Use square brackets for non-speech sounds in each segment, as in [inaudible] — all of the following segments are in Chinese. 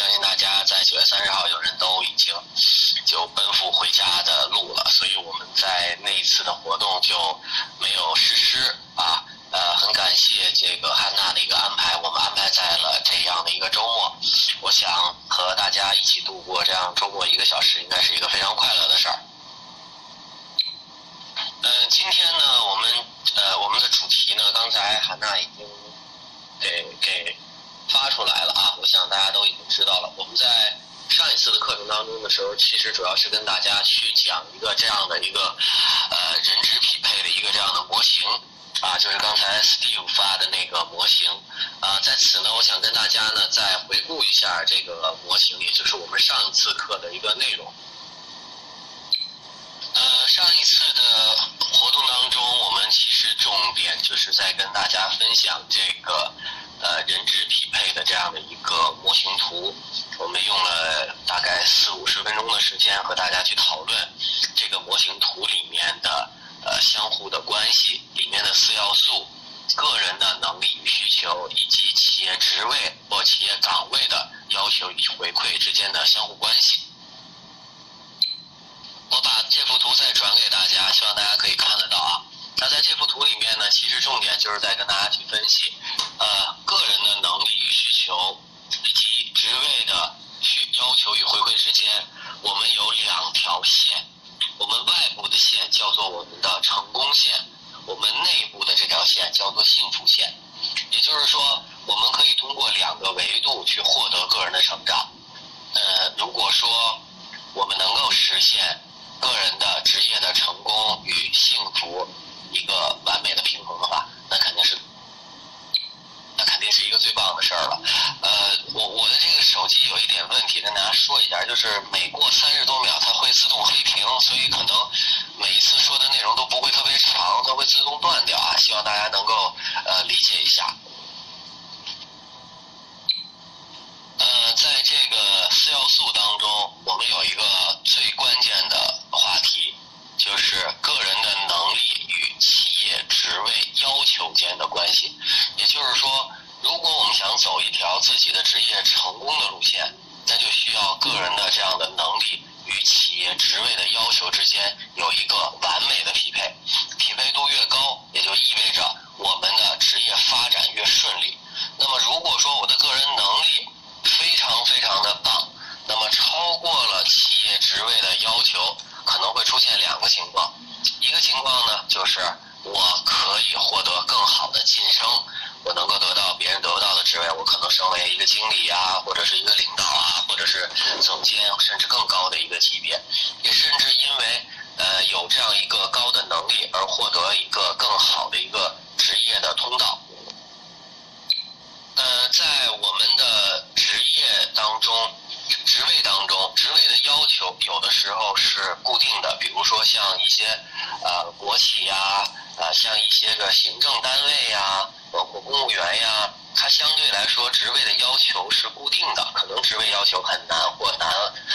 相信大家在九月三十号有人都已经就奔赴回家的路了，所以我们在那一次的活动就没有实施啊。呃，很感谢这个汉娜的一个安排，我们安排在了这样的一个周末。我想和大家一起度过这样周末一个小时，应该是一个非常快乐的事儿。嗯，今天呢，我们呃我们的主题呢，刚才汉娜已经给给发出来了啊，我想大家都已经知道了。我们在上一次的课程当中的时候，其实主要是跟大家去讲一个这样的一个呃人质匹配的一个这样的模型。啊，就是刚才 Steve 发的那个模型，啊，在此呢，我想跟大家呢再回顾一下这个模型，也就是我们上一次课的一个内容。呃，上一次的活动当中，我们其实重点就是在跟大家分享这个呃人质匹配的这样的一个模型图，我们用了大概四五十分钟的时间和大家去讨论这个模型图里面的。呃，相互的关系里面的四要素，个人的能力与需求，以及企业职位或企业岗位的要求与回馈之间的相互关系。我把这幅图再转给大家，希望大家可以看得到啊。那在这幅图里面呢，其实重点就是在跟大家去分析，呃，个人的能力与需求，以及职位的需要求与回馈之间，我们有两条线。我们外部的线叫做我们的成功线，我们内部的这条线叫做幸福线。也就是说，我们可以通过两个维度去获得个人的成长。呃，如果说我们能够实现个人的职业的成功与幸福一个完美的平衡的话，那肯定是。那肯定是一个最棒的事儿了。呃，我我的这个手机有一点问题，跟大家说一下，就是每过三十多秒它会自动黑屏，所以可能每一次说的内容都不会特别长，它会自动断掉啊。希望大家能够呃理解一下。呃，在这个四要素当中，我们有一个最关键的话题，就是个人的能力与企业职位要求间的关系。也就是说，如果我们想走一条自己的职业成功的路线，那就需要个人的这样的能力与企业职位的要求之间有一个完美的匹配。匹配度越高，也就意味着我们的职业发展越顺利。那么，如果说我的个人能力非常非常的棒，那么超过了企业职位的要求，可能会出现两个情况。一个情况呢，就是我可以获得更好的晋升。我能够得到别人得不到的职位，我可能升为一个经理啊，或者是一个领导啊，或者是总监，甚至更高的一个级别，也甚至因为呃有这样一个高的能力而获得一个更好的一个职业的通道。呃，在我们的职业当中。职位当中，职位的要求有的时候是固定的，比如说像一些呃国企呀，呃像一些个行政单位呀，包括公务员呀，它相对来说职位的要求是固定的，可能职位要求很难或难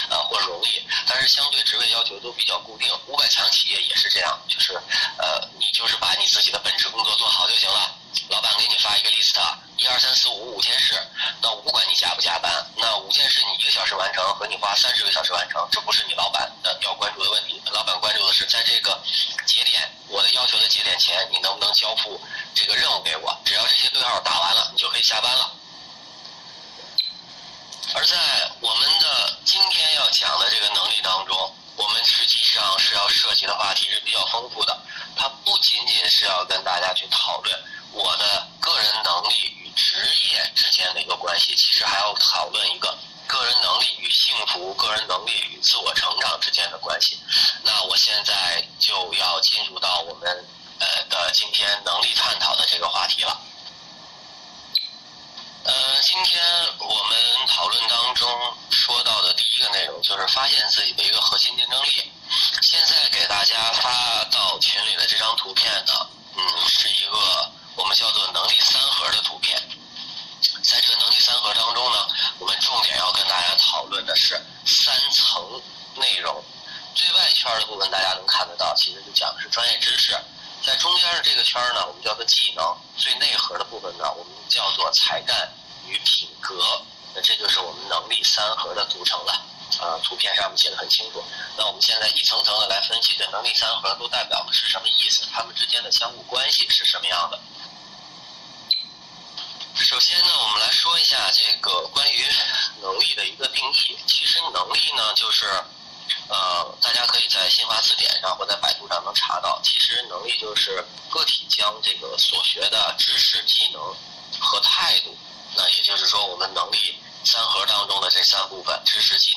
呃或容易，但是相对职位要求都比较固定。五百强企业也是这样，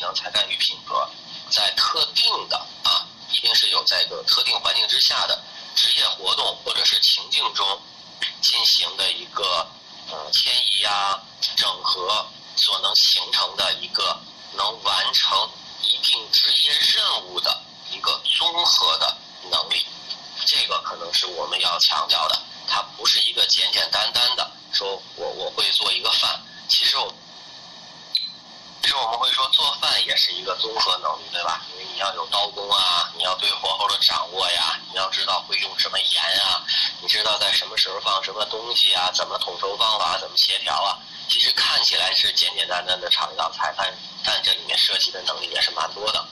分：知识、技能、才干与品格，在特定的啊，一定是有在一个特定环境之下的职业活动或者是情境中进行的一个。呃，迁移呀，整合所能形成的一个能完成一定职业任务的一个综合的能力，这个可能是我们要强调的。它不是一个简简单单的说我我会做一个饭，其实我。其实我们会说做饭也是一个综合能力，对吧？因为你要有刀工啊，你要对火候的掌握呀，你要知道会用什么盐啊，你知道在什么时候放什么东西啊，怎么统筹方法，怎么协调啊。其实看起来是简简单单的炒一道菜，但但这里面涉及的能力也是蛮多的。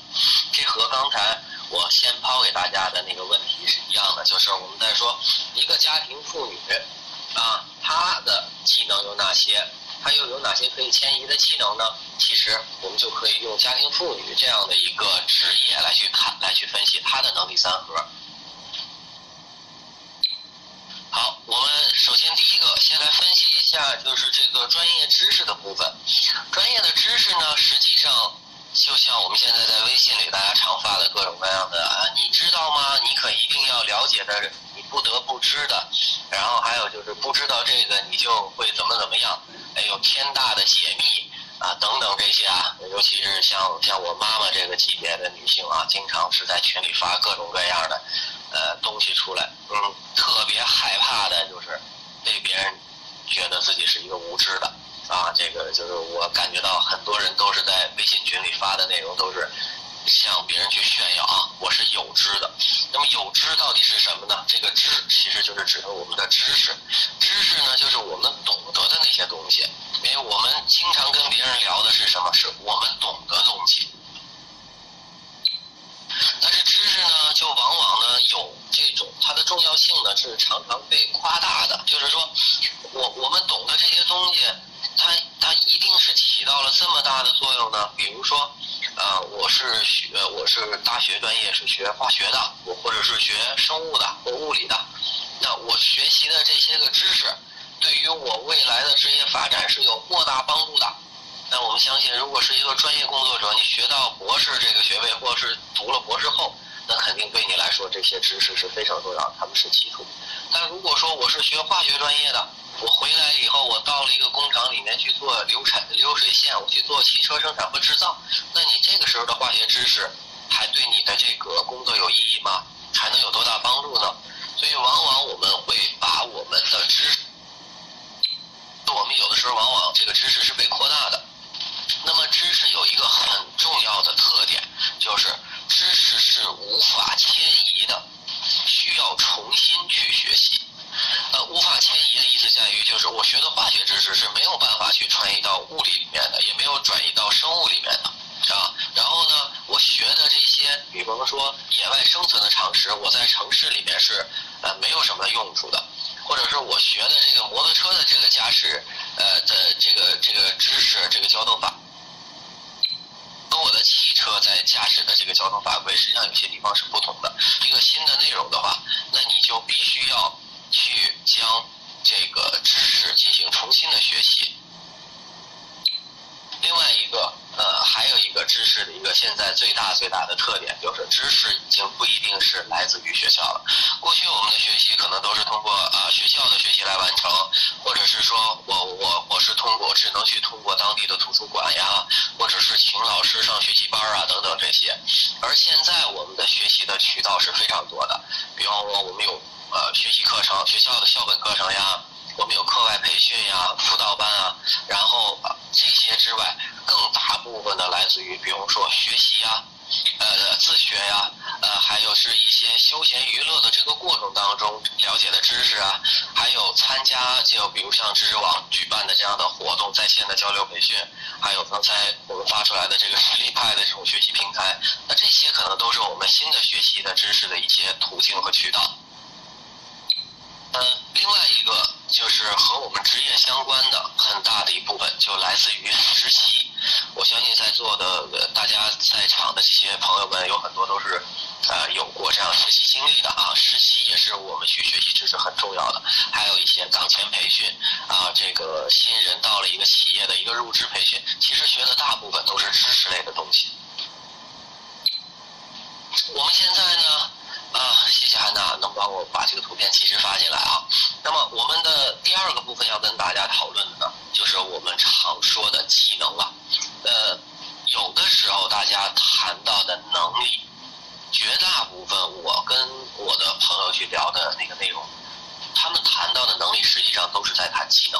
这和刚才我先抛给大家的那个问题是一样的，就是我们在说一个家庭妇女啊，她的技能有哪些？它又有哪些可以迁移的技能呢？其实我们就可以用家庭妇女这样的一个职业来去看，来去分析她的能力三核。好，我们首先第一个先来分析一下，就是这个专业知识的部分。专业的知识呢，实际上就像我们现在在微信里大家常发的各种各样的啊，你知道吗？你可一定要了解的，不得不知的。然后还有就是不知道这个，你就会怎么怎么样。哎有天大的解密啊，等等这些啊，尤其是像像我妈妈这个级别的女性啊，经常是在群里发各种各样的呃东西出来，嗯，特别害怕的就是被别人觉得自己是一个无知的啊，这个就是我感觉到很多人都是在微信群里发的内容都是。向别人去炫耀啊，我是有知的。那么有知到底是什么呢？这个知其实就是指的我们的知识。知识呢，就是我们懂得的那些东西。因为我们经常跟别人聊的是什么？是我们懂的东西。但是知识呢，就往往呢有这种它的重要性呢是常常被夸大的。就是说，我我们懂的这些东西，它它一定是起到了这么大的作用呢？比如说。呃，我是学我是大学专业是学化学的，或者是学生物的或物理的，那我学习的这些个知识，对于我未来的职业发展是有莫大帮助的。那我们相信，如果是一个专业工作者，你学到博士这个学位，或是读了博士后，那肯定对你来说这些知识是非常重要，他们是基础。但如果说我是学化学专业的，我回来以后，我到了一个工厂里面去做流产流水线，我去做汽车生产和制造。那你这个时候的化学知识，还对你的这个工作有意义吗？还能有多大帮助呢？所以，往往我们会把我们的知识，我们有的时候往往这个知识是被扩大的。那么，知识有一个很重要的特点，就是知识是无法迁移的，需要重新去学习。呃，无法迁移的意思在于，就是我学的化学知识是没有办法去穿移到物理里面的，也没有转移到生物里面的，啊。然后呢，我学的这些，比方说野外生存的常识，我在城市里面是呃没有什么用处的，或者是我学的这个摩托车的这个驾驶呃的这个这个知识，这个交通法，和我的汽车在驾驶的这个交通法规，实际上有些地方是不同的。一个新的内容的话，那你就必须要。去将这个知识进行重新的学习。另外一个，呃，还有一个知识的一个现在最大最大的特点，就是知识已经不一定是来自于学校了。过去我们的学习可能都是通过啊学校的学习来完成，或者是说我我我是通过只能去通过当地的图书馆呀，或者是请老师上学习班啊等等这些。而现在我们的学习的渠道是非常多的，比方说我们有。呃，学习课程，学校的校本课程呀，我们有课外培训呀、辅导班啊，然后这些之外，更大部分的来自于，比如说学习呀。呃，自学呀，呃，还有是一些休闲娱乐的这个过程当中了解的知识啊，还有参加就比如像知识网举办的这样的活动，在线的交流培训，还有刚才我们发出来的这个实力派的这种学习平台，那这些可能都是我们新的学习的知识的一些途径和渠道。另外一个就是和我们职业相关的很大的一部分，就来自于实习。我相信在座的大家在场的这些朋友们，有很多都是呃有过这样实习经历的啊。实习也是我们去学习知识很重要的。还有一些岗前培训啊，这个新人到了一个企业的一个入职培训，其实学的大部分都是知识类的东西。我们现在呢？啊，谢谢汉娜，能帮我把这个图片及时发进来啊。那么我们的第二个部分要跟大家讨论的呢，就是我们常说的技能了。呃，有的时候大家谈到的能力，绝大部分我跟我的朋友去聊的那个内容，他们谈到的能力实际上都是在谈技能。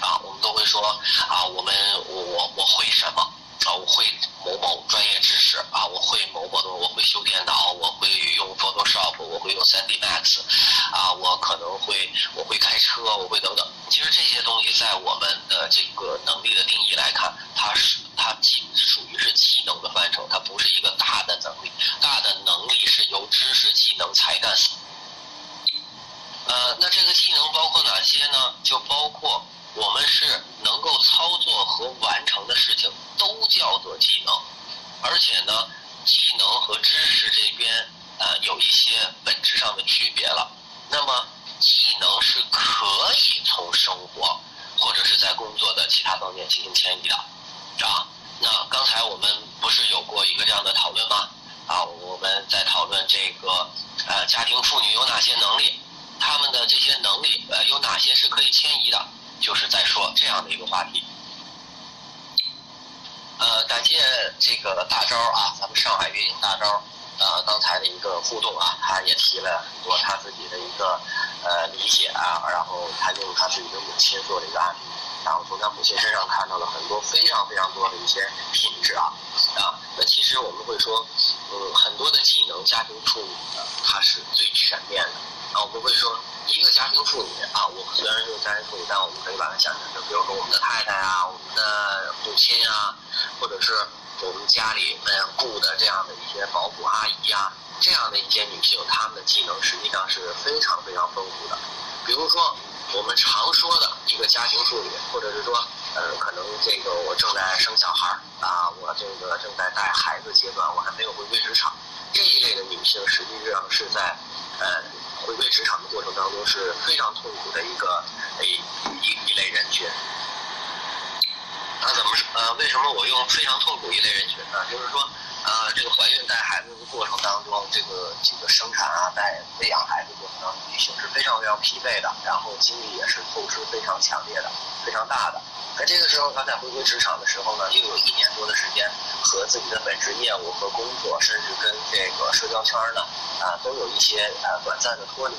啊，我们都会说啊，我们我我我会什么？啊，我会某某专业知识啊，我会某某，我会修电脑，我会用 Photoshop，我会用 3D Max，啊，我可能会我会开车，我会等等。其实这些东西在我们的这个能力的定义来看，它是它既属于是技能的范畴，它不是一个大的能力。大的能力是由知识、技能、才干。呃，那这个技能包括哪些呢？就包括。我们是能够操作和完成的事情都叫做技能，而且呢，技能和知识这边呃有一些本质上的区别了。那么，技能是可以从生活或者是在工作的其他方面进行迁移的，啊，那刚才我们不是有过一个这样的讨论吗？啊，我们在讨论这个呃家庭妇女有哪些能力，他们的这些能力呃有哪些是可以迁移的。就是在说这样的一个话题，呃，感谢这个大招啊，咱们上海运营大招，呃，刚才的一个互动啊，他也提了很多他自己的一个呃理解啊，然后他用他自己的母亲做了一个案例，然后从他母亲身上看到了很多非常非常多的一些品质啊啊，那其实我们会说，嗯，很多的技能，家庭妇女呢，它是最全面的啊，我们会说。一个家庭妇女啊，我们虽然是家庭妇女，但我们可以把它想象成，比如说我们的太太啊，我们的母亲啊，或者是我们家里面雇的这样的一些保姆阿姨啊，这样的一些女性，她们的技能实际上是非常非常丰富的。比如说我们常说的一个家庭妇女，或者是说，呃，可能这个我正在生小孩儿啊，我这个正在带孩子阶段，我还没有回归职场，这一类的女性实际上是在，呃。回归职场的过程当中是非常痛苦的一个一一一类人群。那怎么呃为什么我用非常痛苦一类人群呢？就是说呃这个怀孕带孩子的过程当中，这个这个生产啊带喂养孩子过程当中，女性是非常非常疲惫的，然后精力也是透支非常强烈的，非常大的。在这个时候，她在回归职场的时候呢，又有一年多的时间和自己的本职业务和工作，甚至跟这个社交圈呢，啊，都有一些啊短暂的脱离。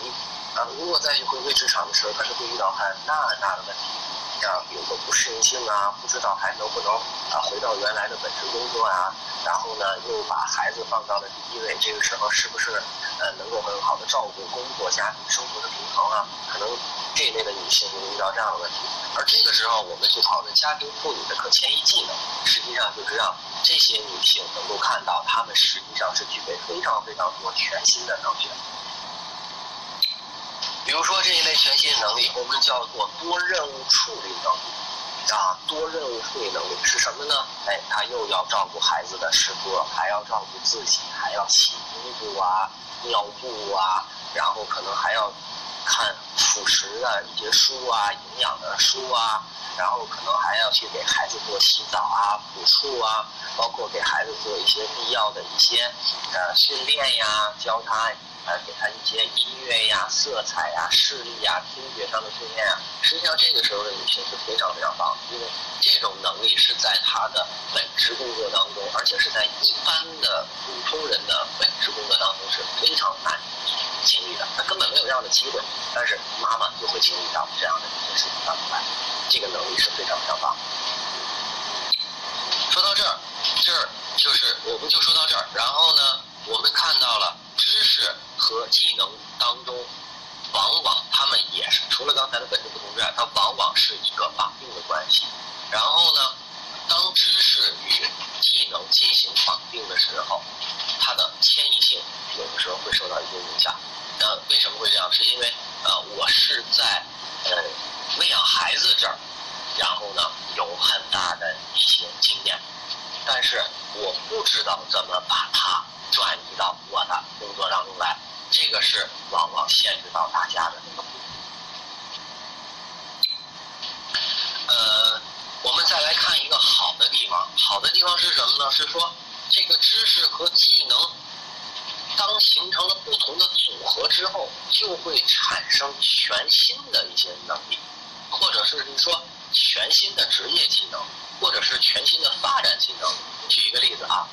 啊，如果再去回归职场的时候，她是会遇到很大很大的问题，啊，比如说不适应性啊，不知道还能不能啊回到原来的本职工作啊，然后呢，又把孩子放到了第一位，这个时候是不是呃能够很好的照顾工作家庭生活的平衡啊？可能。这一类的女性会遇到这样的问题，而这个时候我们去讨论家庭妇女的可迁移技能，实际上就是让这些女性能够看到，她们实际上是具备非常非常多全新的能力。比如说这一类全新能力，我们叫做多任务处理能力啊，多任务处理能力是什么呢？哎，他又要照顾孩子的吃喝，还要照顾自己，还要洗衣服啊、尿布啊，然后可能还要。看辅食的一些书啊，营养的书啊，然后可能还要去给孩子做洗澡啊、补漱啊，包括给孩子做一些必要的一些呃训练呀，教他呃给他一些音乐呀、色彩呀、视力呀、听觉上的训练啊。实际上这个时候的女性是非常非常棒，因为这种能力是在她的本职工作当中，而且是在一般的。普通人的。本职工作当中是非常难经历的，她根本没有这样的。机会，但是妈妈就会经历到这样的。一些事情当中来，这个能力是非常非常棒。说到这儿，这儿就是我们就说到这儿，然后呢，我们看到了知识和技能当中，往往他们也是除了刚才的本质不同之外，它往往是一个绑定的关系。然后呢，当知识与技能进行绑定的时候，它的迁移性有的时候会受到一些影响。那为什么会这样？是因为呃，我是在呃喂养孩子这儿。然后呢，有很大的一些经验，但是我不知道怎么把它转移到我的工作当中来，这个是往往限制到大家的这个。呃，我们再来看一个好的地方，好的地方是什么呢？是说这个知识和技能，当形成了不同的组合之后，就会产生全新的一些能力，或者是你说。全新的职业技能，或者是全新的发展技能。举一个例子啊，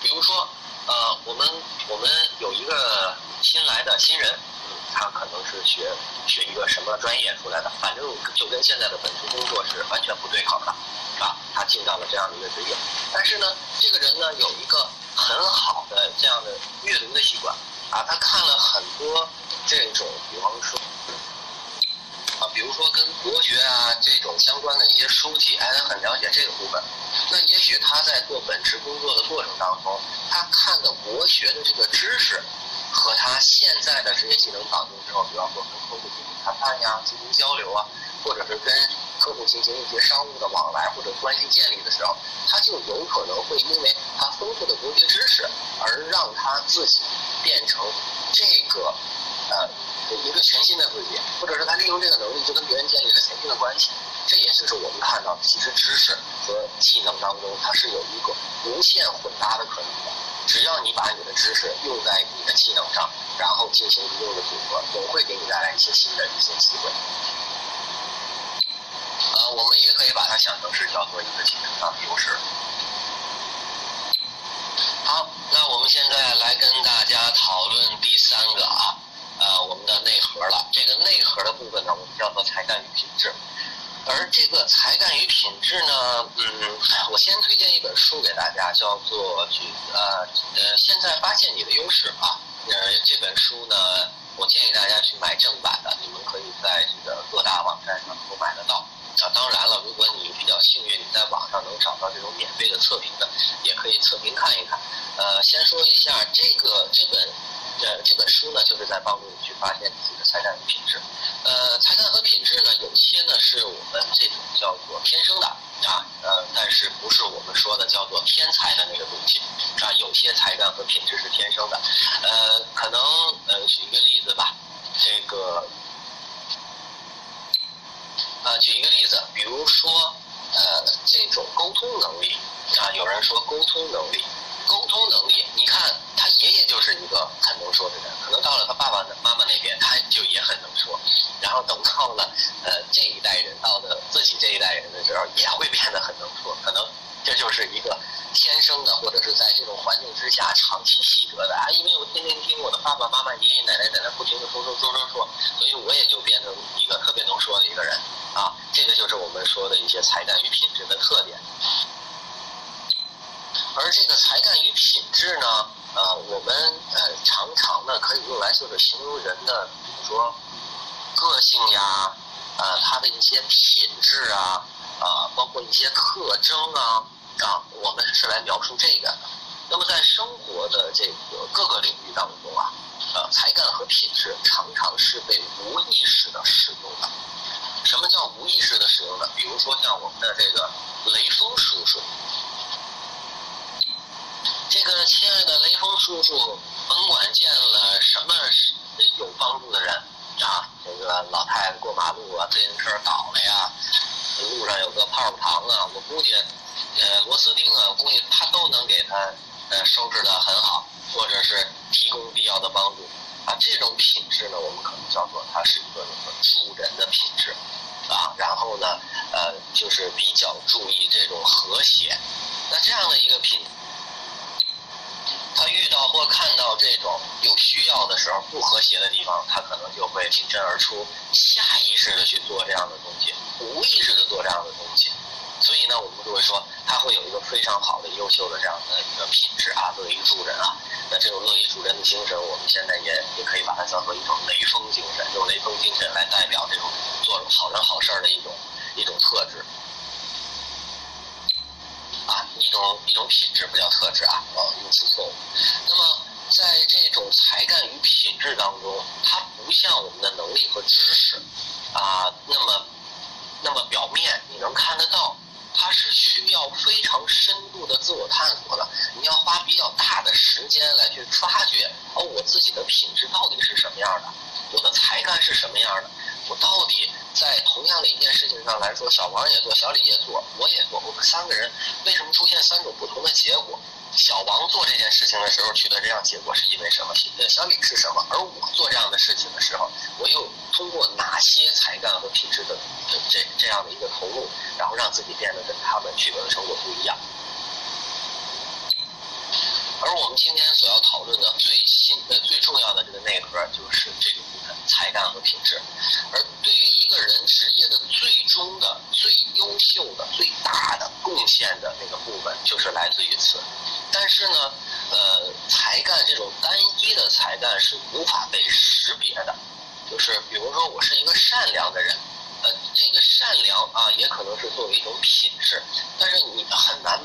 比如说，呃，我们我们有一个新来的新人，他可能是学学一个什么专业出来的，反正就跟现在的本职工作是完全不对口的，啊，他进到了这样的一个职业。但是呢，这个人呢有一个很好的这样的阅读的习惯，啊，他看了很多这种，比方说。啊，比如说跟国学啊这种相关的一些书籍，哎，他很了解这个部分。那也许他在做本职工作的过程当中，他看的国学的这个知识，和他现在的这些技能绑定之后，比方说跟客户进行谈判呀、进行交流啊，或者是跟客户进行一些商务的往来或者关系建立的时候，他就有可能会因为他丰富的国学知识，而让他自己变成这个呃。一个全新的自己，或者是他利用这个能力就跟别人建立了全新的关系，这也就是我们看到的，其实知识和技能当中它是有一个无限混搭的可能的。只要你把你的知识用在你的技能上，然后进行一定的组合，总会给你带来一些新的一些机会。呃，我们也可以把它想成是叫做一个技能上的优势。好，那我们现在来跟大家讨论第三个啊。内核了。这个内核的部分呢，我们叫做才干与品质。而这个才干与品质呢，嗯，我先推荐一本书给大家，叫做《呃呃现在发现你的优势》啊。呃，这本书呢，我建议大家去买正版的，你们可以在这个各大网站上都买得到。啊，当然了，如果你比较幸运，你在网上能找到这种免费的测评的，也可以测评看一看。呃，先说一下这个这本。呃，这本书呢，就是在帮助你去发现自己的才干与品质。呃，才干和品质呢，有些呢是我们这种叫做天生的啊，呃，但是不是我们说的叫做天才的那个东西啊？有些才干和品质是天生的。呃，可能呃，举一个例子吧，这个，啊，举一个例子，比如说呃，这种沟通能力啊，有人说沟通能力。沟通能力，你看他爷爷就是一个很能说的人，可能到了他爸爸、妈妈那边，他就也很能说。然后等到了呃这一代人，到了自己这一代人的时候，也会变得很能说。可能这就是一个天生的，或者是在这种环境之下长期习得的啊。因为我天天听我的爸爸妈妈、爷爷奶奶在那不停的说说说说说，所以我也就变成一个特别能说的一个人啊。这个就是我们说的一些才干与品质的特点。而这个才干与品质呢，呃，我们呃常常呢可以用来就是形容人的，比如说个性呀，呃，他的一些品质啊，啊，包括一些特征啊，啊，我们是来描述这个。那么在生活的这个各个领域当中啊，呃，才干和品质常常是被无意识的使用的。什么叫无意识的使用呢？比如说像我们的这个雷锋叔叔。这个亲爱的雷锋叔叔，甭管见了什么有帮助的人啊，这个老太太过马路啊，自行车倒了呀，路上有个泡泡糖啊，我估计，呃，螺丝钉啊，估计他都能给他呃收拾的很好，或者是提供必要的帮助啊。这种品质呢，我们可能叫做它是一个助人的品质啊。然后呢，呃，就是比较注意这种和谐。那这样的一个品。他遇到或看到这种有需要的时候不和谐的地方，他可能就会挺身而出，下意识的去做这样的东西，无意识的做这样的东西。所以呢，我们就会说他会有一个非常好的、优秀的这样的一个品质啊，乐于助人啊。那这种乐于助人的精神，我们现在也也可以把它叫做一种雷锋精神，用雷锋精神来代表这种做好人好事儿的一种一种特质，一种一种品质，不叫特质啊，啊，用词错误。那么在这种才干与品质当中，它不像我们的能力和知识啊，那么。那么表面你能看得到，它是需要非常深度的自我探索的。你要花比较大的时间来去发掘，哦，我自己的品质到底是什么样的，我的才干是什么样的，我到底在同样的一件事情上来说，小王也做，小李也做，我也做，我们三个人为什么出现三种不同的结果？小王做这件事情的时候取得这样结果是因为什么？呃小李是什么？而我做这样的事情的时候，我又通过哪些才干和品质的这这样的一个投入，然后让自己变得跟他们取得的成果不一样？而我们今天所要讨论的最新呃最重要的这个内核，就是这个部分才干和品质。而对于一个人职业的最终的、最优秀的、最大的贡献的那个部分，就是来自于此。但是呢，呃，才干这种单一的才干是无法被识别的。就是比如说，我是一个善良的人，呃，这个善良啊，也可能是作为一种品质，但是你很难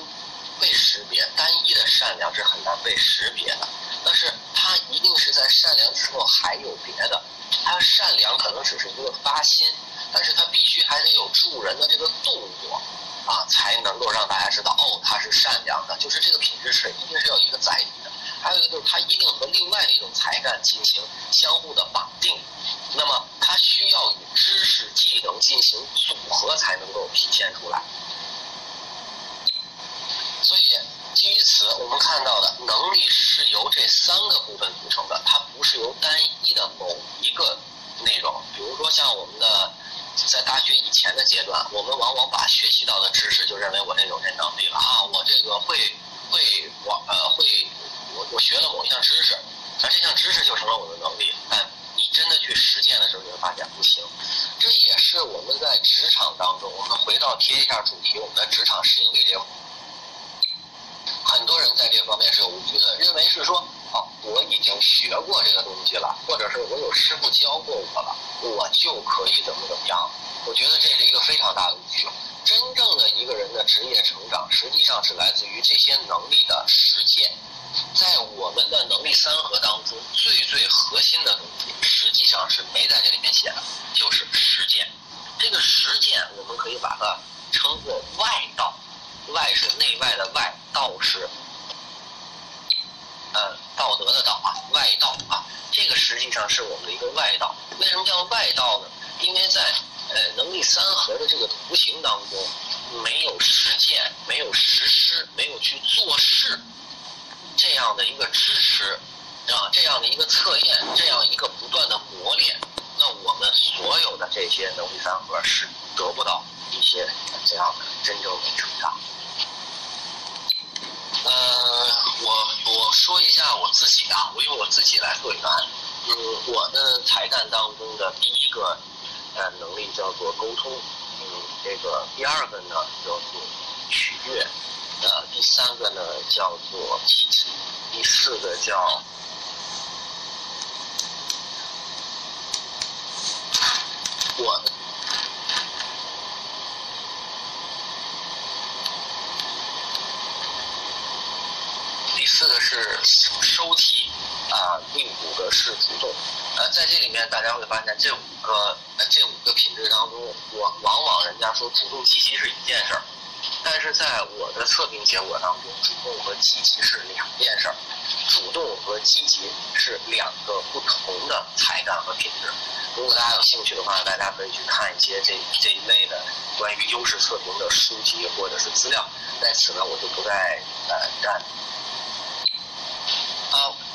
被识别。单一的善良是很难被识别的。但是他一定是在善良之后还有别的。他善良可能只是一个发心，但是他必须还得有助人的这个动作。啊，才能够让大家知道哦，他是善良的，就是这个品质是一定是要一个载体的。还有一个就是，他一定和另外的一种才干进行相互的绑定，那么他需要与知识技能进行组合才能够体现出来。所以基于此，我们看到的能力是由这三个部分组成的，它不是由单一的某一个内容。比如说像我们的。在大学以前的阶段，我们往往把学习到的知识就认为我这有这能力了啊，我这个会会我呃会我我学了某一项知识，那这项知识就成了我的能力。但你真的去实践的时候，你会发现不行。这也是我们在职场当中，我们回到贴一下主题，我们的职场适应力这个，很多人在这方面是有误区的，认为是说。哦，我已经学过这个东西了，或者是我有师傅教过我了，我就可以怎么怎么样。我觉得这是一个非常大的误区。真正的一个人的职业成长，实际上是来自于这些能力的实践。在我们的能力三合当中，最最核心的东西，实际上是没在这里面写的，就是实践。这个实践，我们可以把它称作外道。外是内外的外，道是。呃，道德的道啊，外道啊，这个实际上是我们的一个外道。为什么叫外道呢？因为在呃能力三合的这个图形当中，没有实践，没有实施，没有去做事，这样的一个支持啊，这样的一个测验，这样一个不断的磨练，那我们所有的这些能力三合是得不到一些这样的真正的成长。呃，我我说一下我自己啊，我用我自己来做一个案例。嗯，我的才干当中的第一个呃能力叫做沟通，嗯，这个第二个呢叫做取悦，呃，第三个呢叫做积极，第四个叫我。四个是收体，啊，第五个是主动，呃，在这里面大家会发现这五个这五个品质当中，我往往人家说主动积极是一件事儿，但是在我的测评结果当中，主动和积极是两件事儿，主动和积极是两个不同的才干和品质。如果大家有兴趣的话，大家可以去看一些这这一类的关于优势测评的书籍或者是资料，在此呢我就不再呃占。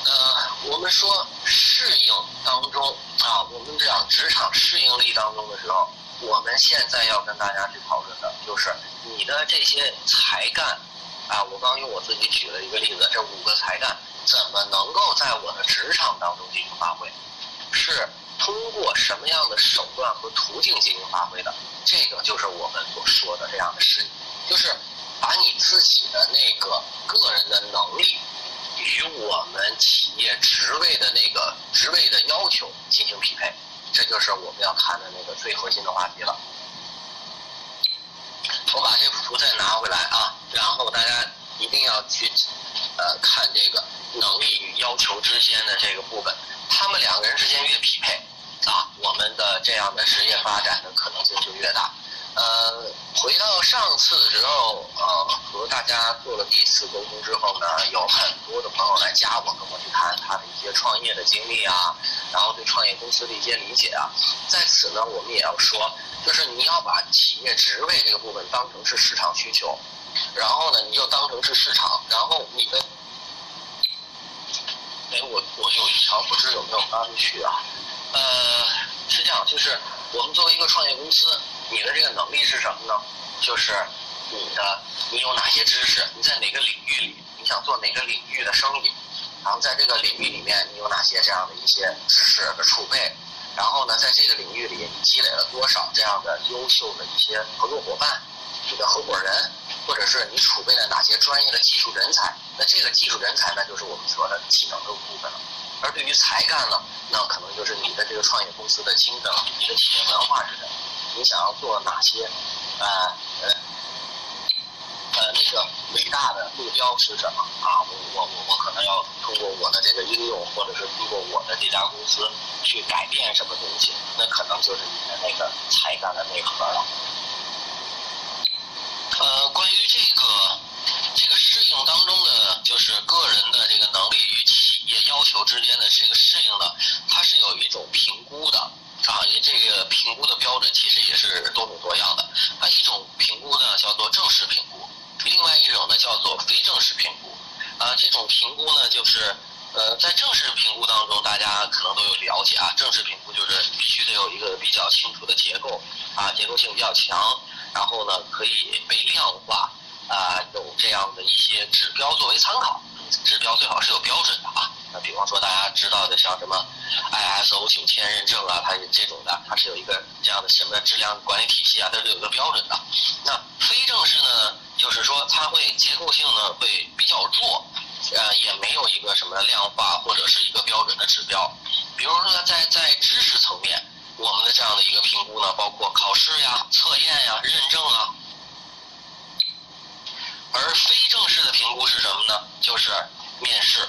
呃，我们说适应当中啊，我们讲职场适应力当中的时候，我们现在要跟大家去讨论的就是你的这些才干啊。我刚用我自己举了一个例子，这五个才干，怎么能够在我的职场当中进行发挥？是通过什么样的手段和途径进行发挥的？这个就是我们所说的这样的事，就是把你自己的那个个人的能力与我们企业职位的那个职位的要求进行匹配，这就是我们要看的那个最核心的话题了。我把这幅图再拿回来啊，然后大家一定要去呃看这个能力与要求之间的这个部分，他们两个人之间越匹配啊，我们的这样的职业发展的可能性就越大。呃，回到上次之后，呃，和大家做了第一次沟通之后呢，有很多的朋友来加我，跟我去谈他的一些创业的经历啊，然后对创业公司的一些理解啊。在此呢，我们也要说，就是你要把企业职位这个部分当成是市场需求，然后呢，你就当成是市场，然后你的，哎，我我有一条不知有没有发出去啊？呃，是这样，就是我们作为一个创业公司。你的这个能力是什么呢？就是你的你有哪些知识？你在哪个领域里？你想做哪个领域的生意？然后在这个领域里面，你有哪些这样的一些知识的储备？然后呢，在这个领域里，你积累了多少这样的优秀的一些合作伙伴？你的合伙人，或者是你储备了哪些专业的技术人才？那这个技术人才呢，就是我们说的技能的部分了。而对于才干呢，那可能就是你的这个创业公司的精神，你的企业文化是什么？你想要做哪些？呃呃呃，那个伟大的目标是什么啊？我我我可能要通过我的这个应用，或者是通过我的这家公司去改变什么东西？那可能就是你的那个才干的内核了。呃，关于这个这个适应当中的，就是个人的这个能力与业要求之间的这个适应呢，它是有一种评估的。啊，这个评估的标准其实也是多种多样的啊。一种评估呢叫做正式评估，另外一种呢叫做非正式评估。啊，这种评估呢就是，呃，在正式评估当中，大家可能都有了解啊。正式评估就是必须得有一个比较清楚的结构啊，结构性比较强，然后呢可以被量化啊，有这样的一些指标作为参考，指标最好是有标准的啊。比方说大家知道的像什么 ISO 九千认证啊，它是这种的，它是有一个这样的什么质量管理体系啊，它是有一个标准的。那非正式呢，就是说它会结构性呢会比较弱，呃，也没有一个什么量化或者是一个标准的指标。比如说在在知识层面，我们的这样的一个评估呢，包括考试呀、测验呀、认证啊。而非正式的评估是什么呢？就是面试。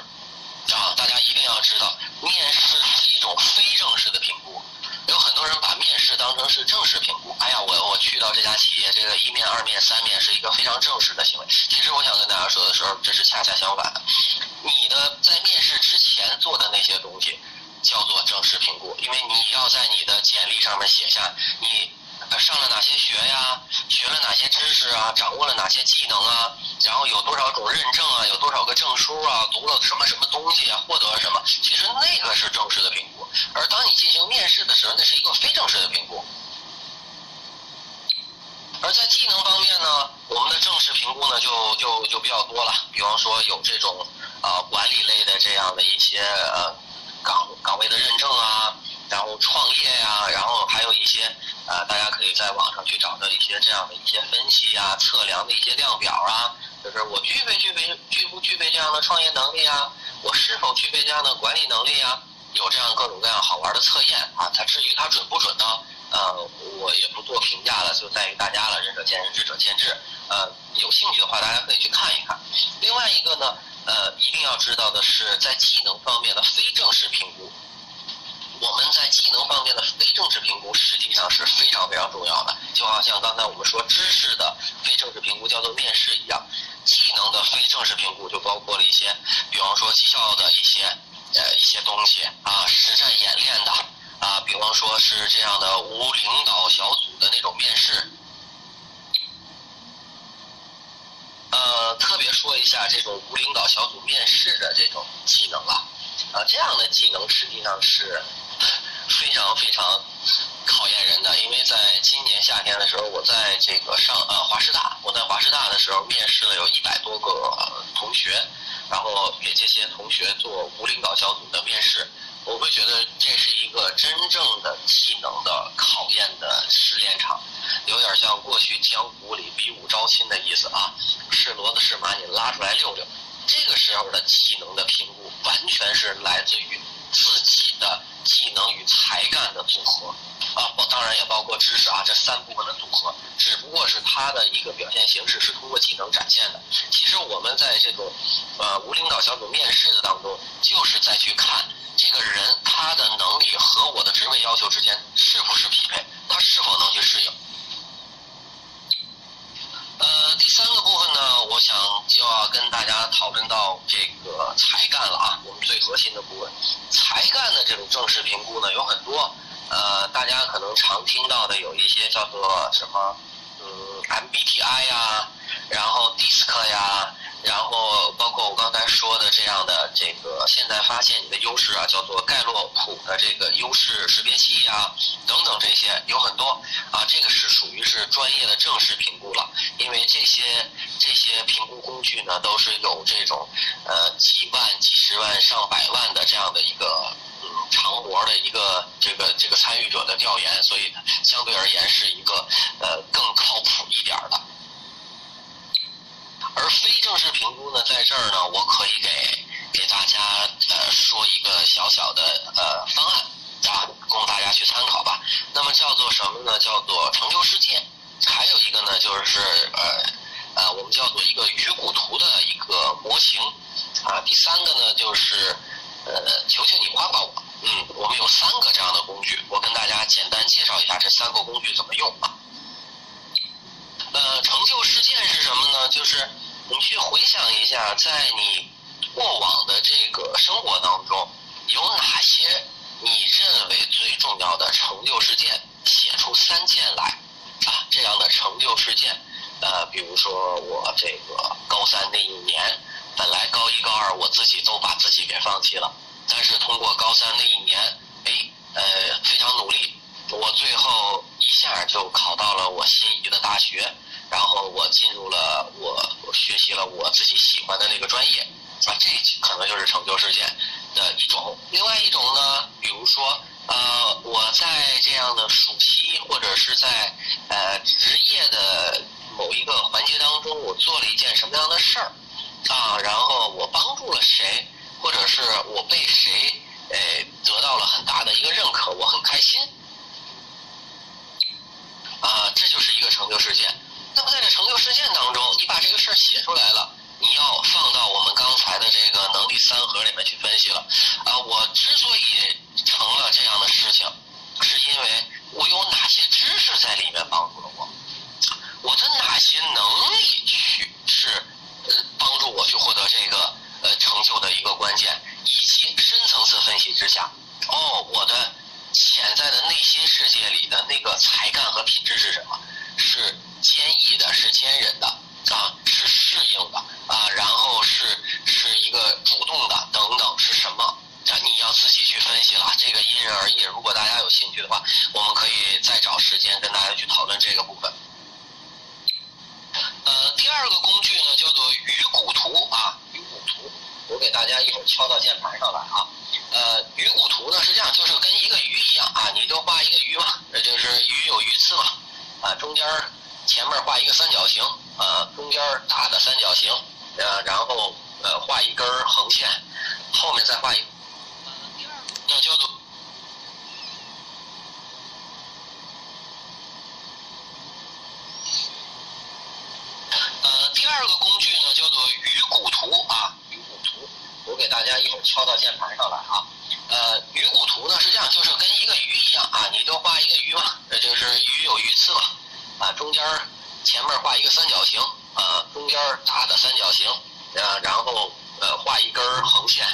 啊，大家一定要知道，面试是一种非正式的评估。有很多人把面试当成是正式评估。哎呀，我我去到这家企业，这个一面、二面、三面是一个非常正式的行为。其实我想跟大家说的时候，这是恰恰相反的。你的在面试之前做的那些东西，叫做正式评估，因为你要在你的简历上面写下你。上了哪些学呀？学了哪些知识啊？掌握了哪些技能啊？然后有多少种认证啊？有多少个证书啊？读了什么什么东西啊？获得了什么？其实那个是正式的评估，而当你进行面试的时候，那是一个非正式的评估。而在技能方面呢，我们的正式评估呢就就就比较多了，比方说有这种啊管理类的这样的一些呃岗岗位的认证啊。然后创业呀，然后还有一些啊，大家可以在网上去找到一些这样的一些分析啊、测量的一些量表啊，就是我具备具备具不具备这样的创业能力啊？我是否具备这样的管理能力啊？有这样各种各样好玩的测验啊，它至于它准不准呢？呃，我也不做评价了，就在于大家了，仁者见仁，智者见智。呃，有兴趣的话，大家可以去看一看。另外一个呢，呃，一定要知道的是，在技能方面的非正式评估。我们在技能方面的非正式评估实际上是非常非常重要的，就好像刚才我们说知识的非正式评估叫做面试一样，技能的非正式评估就包括了一些，比方说绩效的一些呃一些东西啊，实战演练的啊，比方说是这样的无领导小组的那种面试，呃，特别说一下这种无领导小组面试的这种技能啊，啊，这样的技能实际上是。[laughs] 非常非常考验人的，因为在今年夏天的时候，我在这个上呃华师大，我在华师大的时候面试了有一百多个同学，然后给这些同学做无领导小组的面试，我会觉得这是一个真正的技能的考验的试炼场，有点像过去江湖里比武招亲的意思啊，是骡子是马你拉出来溜溜。这个时候的技能的评估，完全是来自于自己的技能与才干的组合啊，当然也包括知识啊，这三部分的组合，只不过是他的一个表现形式是通过技能展现的。其实我们在这种呃无领导小组面试的当中，就是在去看这个人他的能力和我的职位要求之间是不是匹配，他是否能去适应。呃，第三个部分呢，我想就要跟大家讨论到这个才干了啊，我们最核心的部分。才干的这种正式评估呢，有很多，呃，大家可能常听到的有一些叫做什么，嗯，MBTI 呀，然后 DISC 呀。然后包括我刚才说的这样的这个，现在发现你的优势啊，叫做盖洛普的这个优势识别器呀，等等这些有很多啊，这个是属于是专业的正式评估了，因为这些这些评估工具呢，都是有这种呃几万、几十万、上百万的这样的一个嗯长模的一个这个这个参与者的调研，所以相对而言是一个呃更靠谱一点的。而非正式评估呢，在这儿呢，我可以给给大家呃说一个小小的呃方案啊，供大家去参考吧。那么叫做什么呢？叫做成就事件。还有一个呢，就是呃呃，我们叫做一个鱼骨图的一个模型啊。第三个呢，就是呃，求求你夸夸我。嗯，我们有三个这样的工具，我跟大家简单介绍一下这三个工具怎么用啊。呃，成就事件是什么呢？就是你去回想一下，在你过往的这个生活当中，有哪些你认为最重要的成就事件？写出三件来啊，这样的成就事件。呃，比如说我这个高三那一年，本来高一高二我自己都把自己给放弃了，但是通过高三那一年，哎，呃，非常努力，我最后一下就考到了我心仪的大学。然后我进入了我我学习了我自己喜欢的那个专业啊，这可能就是成就事件的一种。另外一种呢，比如说呃，我在这样的暑期或者是在呃职业的某一个环节当中，我做了一件什么样的事儿啊？然后我帮助了谁，或者是我被谁呃得到了很大的一个认可，我很开心啊，这就是一个成就事件。那么在这成就事件当中，你把这个事儿写出来了，你要放到我们刚才的这个能力三盒里面去分析了。啊，我之所以成了这样的事情，是因为我有哪些知识在里面帮助了我，我的哪些能力去是呃帮助我去获得这个呃成就的一个关键，以及深层次分析之下，哦，我的潜在的内心世界里的那个才干和品质是什么？是。坚毅的，是坚忍的，啊，是适应的，啊，然后是是一个主动的，等等，是什么？啊，你要自己去分析了，这个因人而异。如果大家有兴趣的话，我们可以再找时间跟大家去讨论这个部分。呃，第二个工具呢，叫做鱼骨图啊，鱼骨图，我给大家一会儿敲到键盘上来啊。呃，鱼骨图呢是这样，就是跟一个鱼一样啊，你就画一个鱼嘛，那就是鱼有鱼刺嘛，啊，中间。前面画一个三角形，呃，中间大的三角形，呃，然后呃画一根横线，后面再画一，那叫做，呃，第二个工具呢叫做鱼骨图啊，鱼骨图，我给大家一会儿敲到键盘上来啊，呃，鱼骨图呢是这样，就是跟一个鱼一样啊，你就画一个鱼嘛，那就是鱼有鱼刺嘛。啊，中间前面画一个三角形，呃，中间大的三角形，呃，然后呃画一根横线，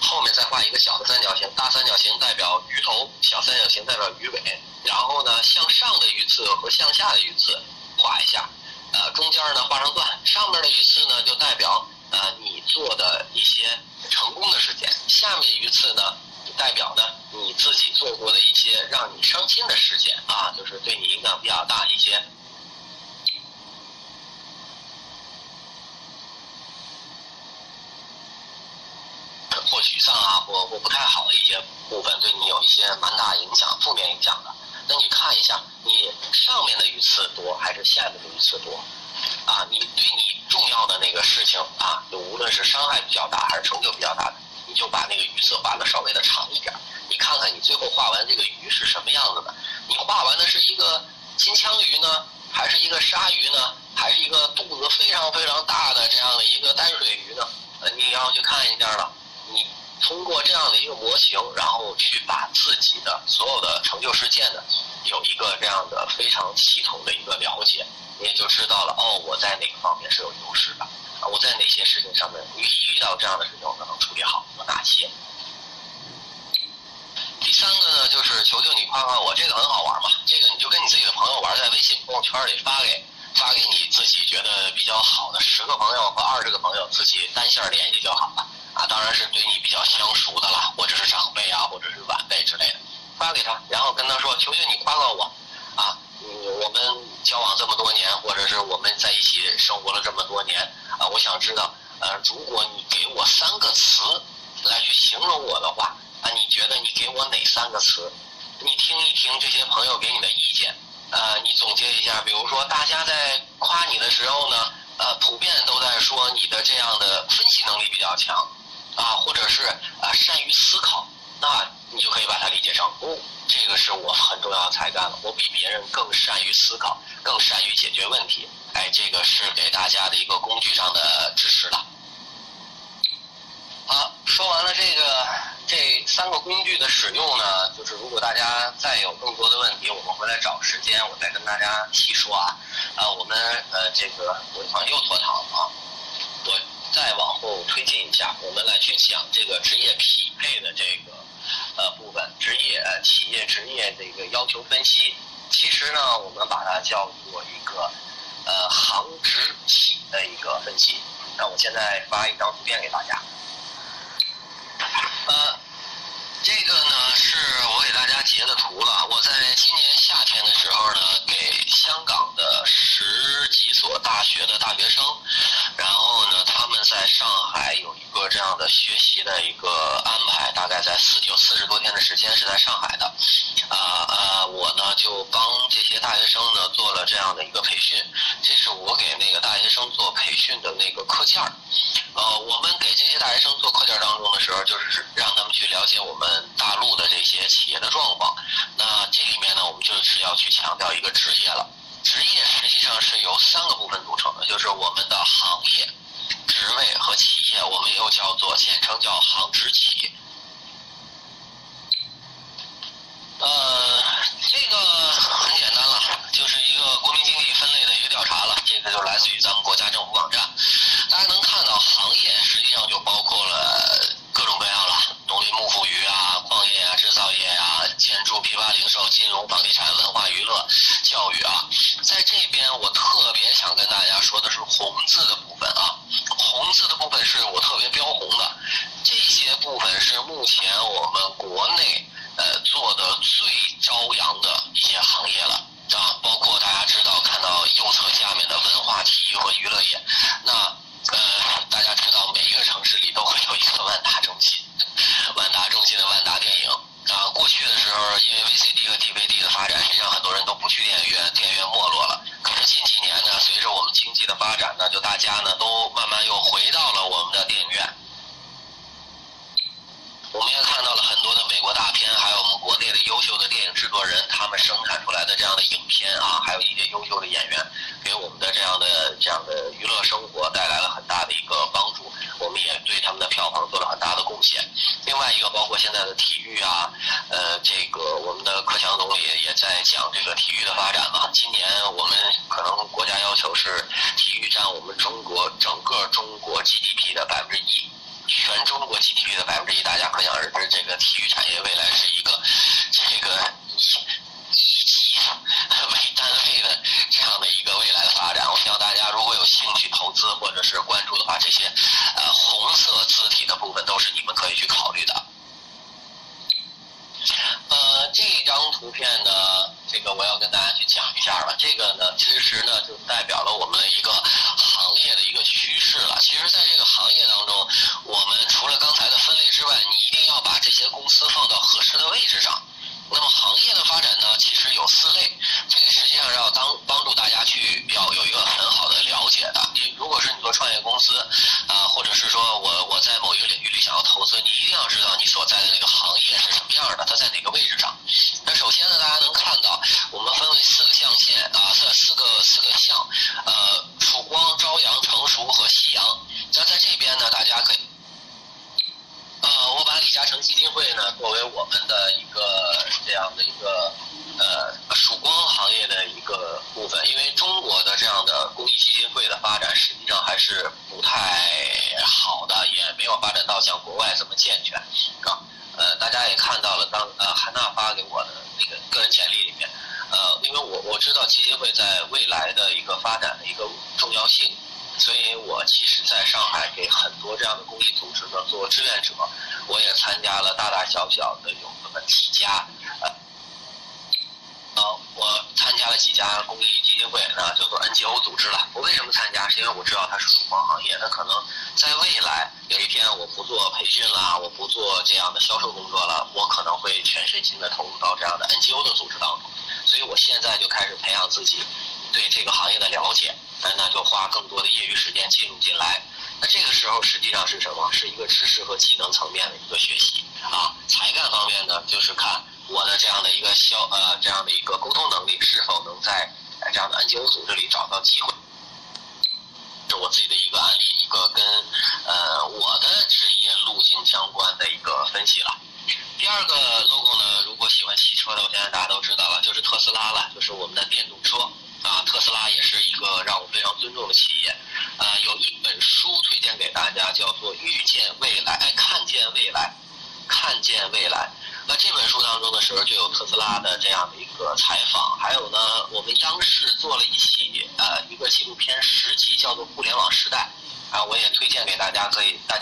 后面再画一个小的三角形，大三角形代表鱼头，小三角形代表鱼尾，然后呢向上的鱼刺和向下的鱼刺画一下，呃，中间呢画上段，上面的鱼刺呢就代表呃你做的一些成功的事件，下面鱼刺呢。代表呢，你自己做过的一些让你伤心的事件啊，就是对你影响比较大一些。或沮丧啊，或或不太好的一些部分，对你有一些蛮大影响、负面影响的。那你看一下，你上面的鱼刺多还是下面的鱼刺多？啊，你对你重要的那个事情啊，就无论是伤害比较大还是成就比较大的，你就把那个鱼刺画的稍微的长一点。你看看你最后画完这个鱼是什么样子的？你画完的是一个金枪鱼呢，还是一个鲨鱼呢，还是一个肚子非常非常大的这样的一个淡水鱼呢？呃，你要去看一下了。你通过这样的一个模型，然后去把自己的所有的成就事件呢，有一个这样的非常系统的一个了解，你也就知道了哦，我在哪个方面是有优势的，我在哪些事情上面遇遇到这样的事情我能处理好，有哪些？第三个呢，就是求求你夸夸我，这个很好玩嘛，这个你就跟你自己的朋友玩，在微信朋友圈里发给发给你自己觉得比较好的十个朋友和二十个朋友，自己单线联系就好了。啊，当然是对你比较相熟的了，或者是长辈啊，或者是晚辈之类的，发给他，然后跟他说：“求求你夸夸我，啊，我们交往这么多年，或者是我们在一起生活了这么多年，啊，我想知道，呃，如果你给我三个词来去形容我的话，啊，你觉得你给我哪三个词？你听一听这些朋友给你的意见，呃，你总结一下，比如说大家在夸你的时候呢，呃，普遍都在说你的这样的分析能力比较强。”啊，或者是啊，善于思考，那你就可以把它理解成，哦，这个是我很重要的才干了，我比别人更善于思考，更善于解决问题。哎，这个是给大家的一个工具上的支持了。说完了这个这三个工具的使用呢，就是如果大家再有更多的问题，我们回来找时间，我再跟大家细说啊。啊，我们呃，这个我好像又拖堂了啊，我。再往后推进一下，我们来去讲这个职业匹配的这个呃部分，职业呃企业职业这个要求分析。其实呢，我们把它叫做一个呃行职企的一个分析。那我现在发一张图片给大家。呃，这个呢是我给大家截的图了。我在今年夏天的时候呢，给香港的十几所大学的大学生。然后呢，他们在上海有一个这样的学习的一个安排，大概在四有四十多天的时间是在上海的，啊啊，我呢就帮这些大学生呢做了这样的一个培训，这是我给那个大学生做培训的那个课件儿，呃，我们给这些大学生做课件当中的时候，就是让他们去了解我们大陆的这些企业的状况，那这里面呢，我们就是要去强调一个职业了。职业实际上是由三个部分组成的，就是我们的行业、职位和企业，我们又叫做简称叫行职企。呃，这个很简单了，就是一个国民经济分类的一个调查了，这个就来自于咱们国家政府网站。大家能看到，行业实际上就包括了各种各样了，农林牧副渔啊、矿业啊、制造业啊、建筑、批发零售、金融、房地产、文化娱乐。教育啊，在这边我特别想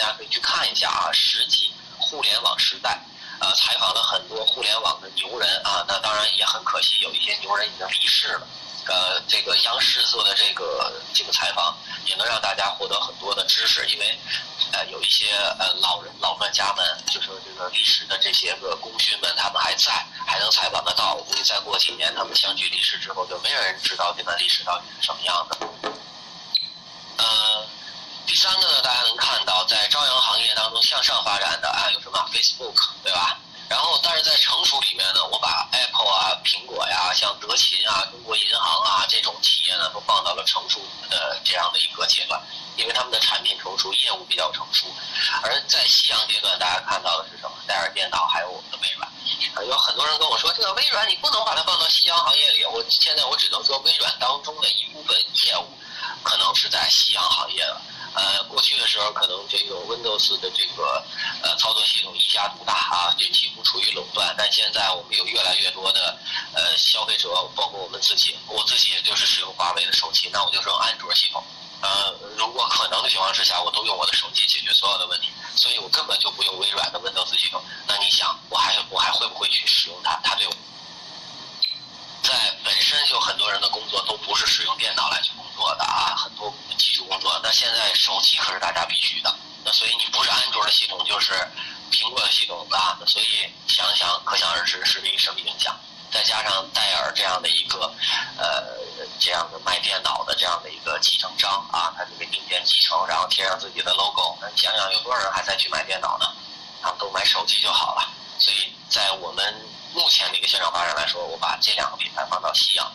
大家可以去看一下啊，实际《互联网时代》，呃，采访了很多互联网的牛人啊，那当然也很可惜，有一些牛人已经离世了。呃，这个央视做的这个这个采访，也能让大家获得很多的知识，因为呃有一些呃老人老专家们，就说这个历史的这些个功勋们，他们还在，还能采访得到。我估计再过几年，他们相继离世之后，就没有人知道这段历史到底是什么样的。呃，第三个呢，大家能看到，在朝阳行业当中向上发展的啊，有什么 Facebook，对吧？然后，但是在成熟里面呢，我把 Apple 啊、苹果呀、像德勤啊、中国银行啊这种企业呢，都放到了成熟的这样的一个阶段，因为他们的产品成熟，业务比较成熟。而在夕阳阶段，大家看到的是什么？戴尔电脑还有我们的微软。啊有很多人跟我说，这个微软你不能把它放到夕阳行业里。我现在我只能说，微软当中的一部分业务，可能是在夕阳行业了。呃，过去的时候可能这个 Windows 的这个呃操作系统一家独大啊，就几乎处于垄断。但现在我们有越来越多的呃消费者，包括我们自己，我自己就是使用华为的手机，那我就用安卓系统。呃，如果可能的情况之下，我都用我的手机解决所有的问题，所以我根本就不用微软的 Windows 系统。那你想，我还我还会不会去使用它？它对我，在本身就很多人的工作都不是使用电脑来去工作的啊，很多。技术工作，那现在手机可是大家必须的，那所以你不是安卓的系统就是苹果的系统啊，所以想想可想而知是一个什么影响。再加上戴尔这样的一个呃这样的卖电脑的这样的一个继承商啊，它这个硬件继承，然后贴上自己的 logo，那你想想有多少人还在去买电脑呢？他们都买手机就好了。所以在我们目前的一个线上发展来说，我把这两个品牌放到夕阳。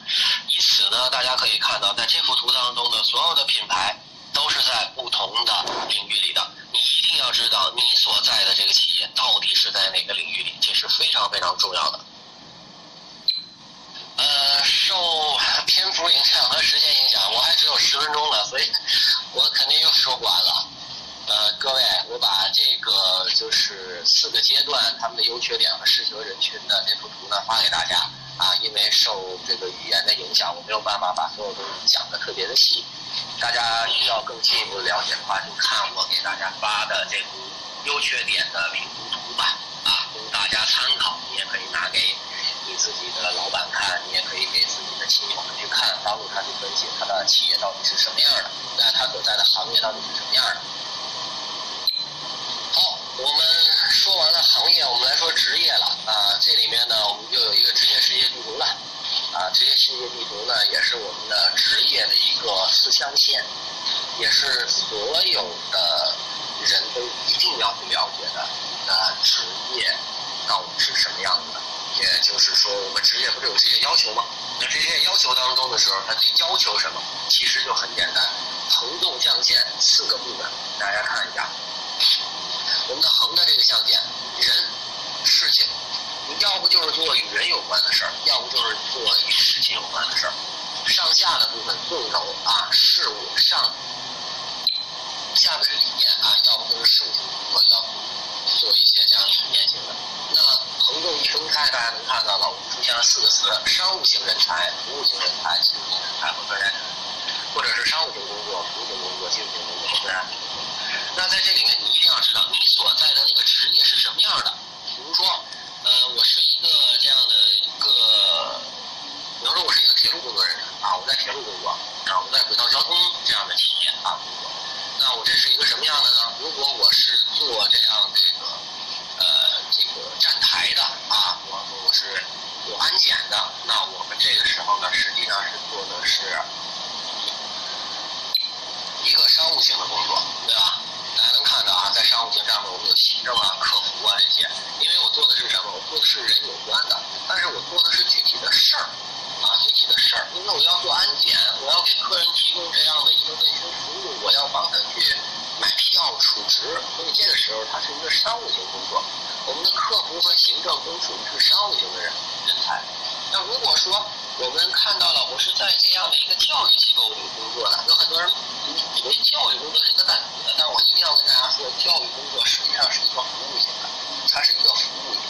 以此呢，大家可以看到，在这幅图当中的所有的品牌都是在不同的领域里的。你一定要知道你所在的这个企业到底是在哪个领域里，这是非常非常重要的。呃，受篇幅影响和时间影响，我还只有十分钟了，所以我肯定又说不完了。呃，各位，我把这个就是四个阶段他们的优缺点和适合人群的这幅图呢发给大家啊，因为受这个语言的影响，我没有办法把所有东西讲的特别的细。大家需要更进一步了解的话，就看我给大家发的这幅优缺点的评估图吧，啊，供大家参考。你也可以拿给你自己的老板看，你也可以给自己的亲友们去看，帮助他去分析他的企业到底是什么样的，那他所在的行业到底是什么样的。我们说完了行业，我们来说职业了啊。这里面呢，我们就有一个职业世界地图了啊。职业世界地图呢，也是我们的职业的一个四象限，也是所有的人都一定要去了解的。那职业到底是什么样子的？也就是说，我们职业不是有职业要求吗？那职业要求当中的时候，它就要求什么？其实就很简单，横纵向线四个部分，大家看一下。我们的横的这个象限，人、事情，你要不就是做与人有关的事儿，要不就是做与事情有关的事儿。上下的部分，纵轴啊，事物上，下的是理念啊，要不就是事物性工作，要做一些这样理念性的。那横纵一分开，大家能看到了，我们出现了四个词：商务型人才、服务型人才、技术型人才和专家型人才，或者是商务型工作、服务型工作、技术型工作和专家型工作。那在这里面，知道你所在的那个职业是什么样的。比如说，呃，我是一个这样的一个，比如说我是一个铁路工作人员啊，我在铁路工作啊，我在轨道交通这样的企业啊工作。那我这是一个什么样的呢？如果我是做这样这个，呃，这个站台的啊，我我是做安检的，那我们这个时候呢，实际上是做的是一个商务性的工作，对吧？大家能看到啊，在商务型上面，我们有行政啊、客服啊这些。因为我做的是什么？我做的是人有关的，但是我做的是具体的事儿啊，具体的事儿。因为我要做安检，我要给客人提供这样的一个卫生服务，我要帮他去买票、储值，所以这个时候它商务型工作。我们的客服和行政都属于是商务型的人人才。那如果说我们看到了，我是在这样的一个教育机构里工作的，有很多人以为教育工作是一个单独的，但我一定要跟大家说，教育工作实际上是一个服务型的，它是一个服务业，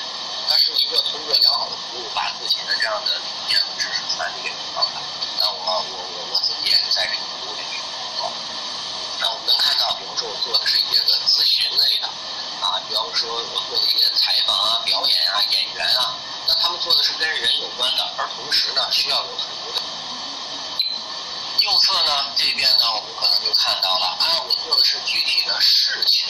它是一个通过良好的服务，把自己的这样的理念和知识传递给同胞的。那我我我我自己也是在这个服务领域工作。那我们能我做的是一些个咨询类的，啊，比方说我做的一些采访啊、表演啊、演员啊。那他们做的是跟人有关的，而同时呢，需要有很多的。右侧呢，这边呢，我们可能就看到了啊，我做的是具体的事情，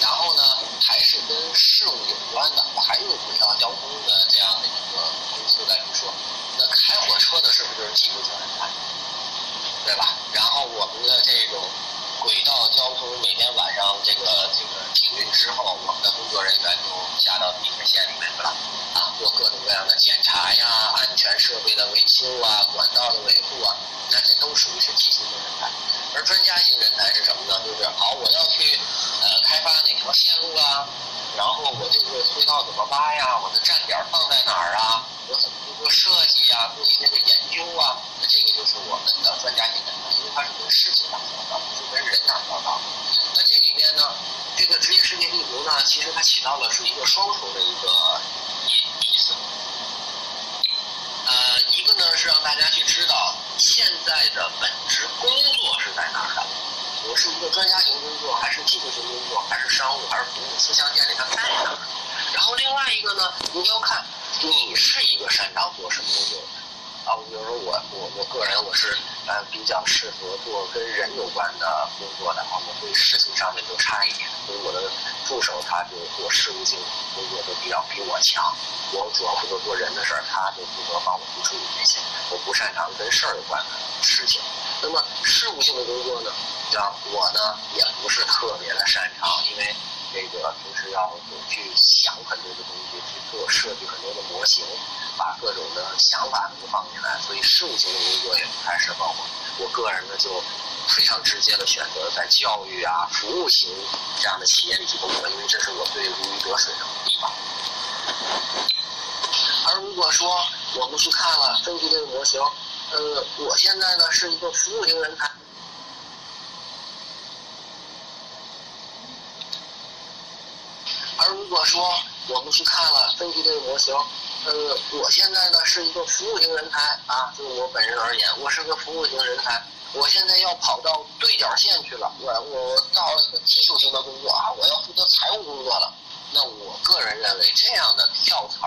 然后呢，还是跟事物有关的，还有轨道交通的这样的一个公司来说，那开火车的是不是就是技术型人才？对吧？然后我们的这种轨道交通，每天晚上这个这个停运之后，我们的工作人员就下到地铁线里面去了。啊，做各种各样的检查呀，安全设备的维修啊，管道的维护啊，那这都属于是技术型人才。而专家型人才是什么呢？就是好，我要去呃开发哪条线路啊，然后我这个隧道怎么挖呀，我的站点放在哪儿啊，我怎么去做设计呀，做一些个研究啊，那这个就是我们的专家型人才，它是跟事情打交道，不是跟人打交道。那这里面呢，这个职业世界地图呢，其实它起到的是一个双重的一个。意意思，呃，一个呢是让大家去知道现在的本职工作是在哪儿的，我是一个专家型工作，还是技术型工作，还是商务，还是服务？四象限里它在哪儿？然后另外一个呢，你要看你是一个擅长做什么工作的。啊，比如说我我我个人我是呃比较适合做跟人有关的工作的啊，我对事情上面就差一点，所以我的助手他就做事务性工作都比较比我强。我主要负责做人的事儿，他就负责帮我去处理这些。我不擅长跟事儿有关的事情。那么事务性的工作呢，啊，我呢也不是特别的擅长，因为。这个平时要去想很多的东西，去做设计很多的模型，把各种的想法能放进来，所以事务型的工作也不太适合我。我个人呢就非常直接的选择在教育啊、服务型这样的企业里去工作，因为这是我最如鱼得水的地方。而如果说我们去看了分析这个模型，呃，我现在呢是一个服务型人才。而如果说我们去看了分析这个模型，呃，我现在呢是一个服务型人才啊，就我本人而言，我是个服务型人才。我现在要跑到对角线去了，我我到了一个技术型的工作啊，我要负责财务工作了。那我个人认为，这样的跳槽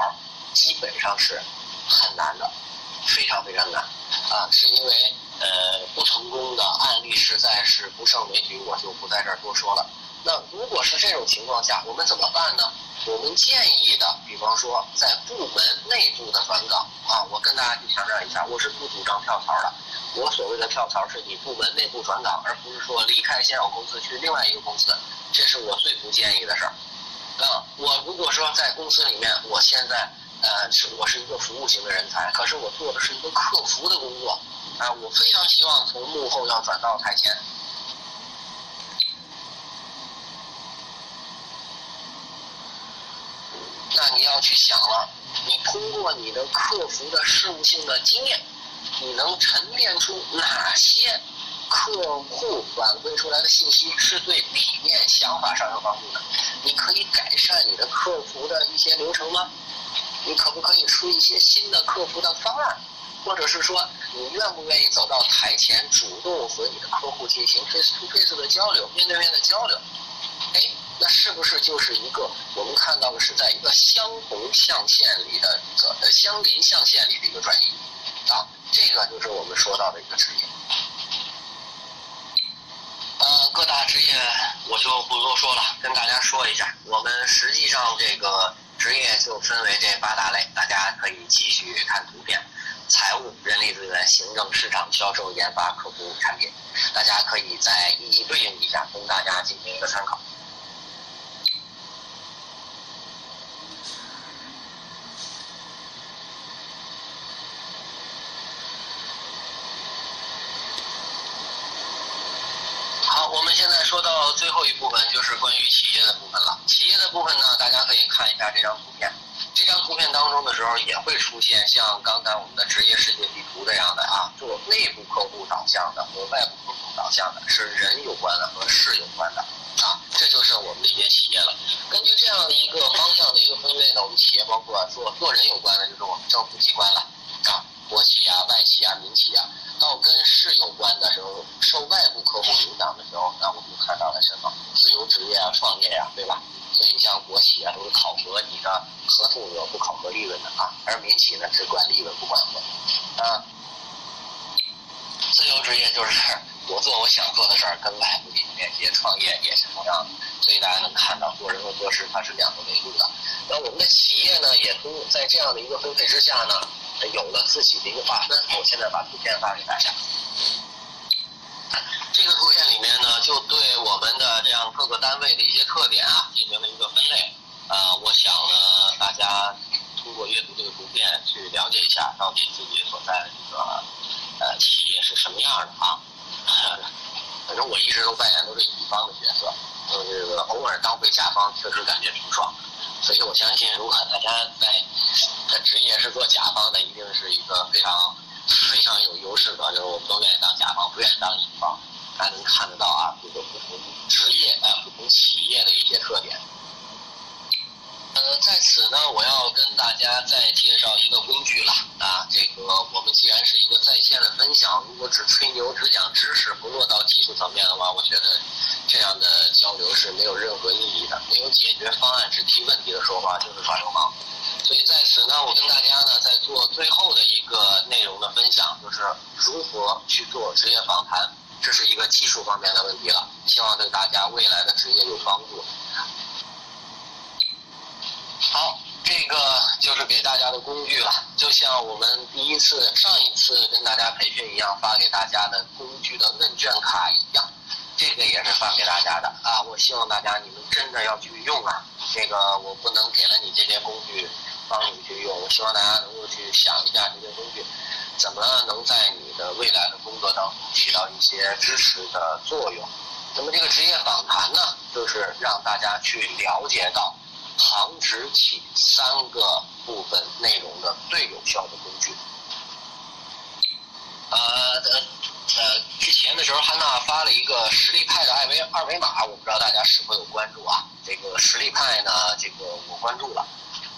基本上是很难的，非常非常难啊，是因为呃不成功的案例实在是不胜枚举，我就不在这儿多说了。那如果是这种情况下，我们怎么办呢？我们建议的，比方说在部门内部的转岗，啊，我跟大家去强调一下，我是不主张跳槽的。我所谓的跳槽是你部门内部转岗，而不是说离开现有公司去另外一个公司，这是我最不建议的事儿。啊，我如果说在公司里面，我现在呃是我是一个服务型的人才，可是我做的是一个客服的工作，啊，我非常希望从幕后要转到台前。那你要去想了，你通过你的客服的事务性的经验，你能沉淀出哪些客户反馈出来的信息是对理念想法上有帮助的？你可以改善你的客服的一些流程吗？你可不可以出一些新的客服的方案？或者是说，你愿不愿意走到台前，主动和你的客户进行 face to face 的交流，面对面的交流？那是不是就是一个我们看到的是在一个相同象限里的一个呃相邻象限里的一个转移啊？这个就是我们说到的一个职业。呃，各大职业我就不多说了，跟大家说一下，我们实际上这个职业就分为这八大类，大家可以继续看图片：财务、人力资源、行政、市场、销售、研发、客服、产品，大家可以再一一对应一下，供大家进行一个参考。我们现在说到最后一部分，就是关于企业的部分了。企业的部分呢，大家可以看一下这张图片。这张图片当中的时候，也会出现像刚才我们的职业世界地图这样的啊，做内部客户导向的和外部客户导向的，是人有关的和事有关的啊。这就是我们的一些企业了。根据这样的一个方向的一个分类呢，我们企业包括做做人有关的，就是我们政府机关了。国企啊、外企啊、民企啊，到跟市有关的时候，受外部客户影响的时候，那我们就看到了什么？自由职业啊、创业呀，对吧？所以像国企啊，都是考核你的合同额，不考核利润的啊；而民企呢，只管利润不管合。啊，自由职业就是 [laughs] 我做我想做的事儿，跟外部进行链接；创业也是同样的。所以大家能看到，做人和做事它是两个维度的。那我们的企业呢，也都在这样的一个分配之下呢。有了自己的一个划分，我现在把图片发给大家。这个图片里面呢，就对我们的这样各个单位的一些特点啊，进行了一个分类。呃，我想呢，大家通过阅读这个图片去了解一下，到底自己所在的这个呃企业是什么样的啊。[laughs] 反正我一直都扮演都是乙方的角色，就是偶尔当回甲方，确实感觉挺爽。所以我相信，如果大家在的职业是做甲方的，一定是一个非常非常有优势的，就是我们都愿意当甲方，不愿意当乙方。大家能看得到啊，这个不同职业啊、不同企业的一些特点。呃，在此呢，我要跟大家再介绍一个工具了啊。这个我们既然是一个在线的分享，如果只吹牛、只讲知识，不落到技术层面的话，我觉得这样的交流是没有任何意义的。没有解决方案，只提问题的说话就是耍流氓。所以在此呢，我跟大家呢在做最后的一个内容的分享，就是如何去做职业访谈，这是一个技术方面的问题了，希望对大家未来的职业有帮助。好，这个就是给大家的工具了，就像我们第一次、上一次跟大家培训一样，发给大家的工具的问卷卡一样，这个也是发给大家的啊。我希望大家你们真的要去用啊，这个我不能给了你这些工具，帮你去用。我希望大家能够去想一下这些工具，怎么能在你的未来的工作当中起到一些支持的作用。那么这个职业访谈呢，就是让大家去了解到。旁直起三个部分内容的最有效的工具。呃呃呃，之前的时候，汉娜发了一个实力派的二维二维码，我不知道大家是否有关注啊？这个实力派呢，这个我关注了。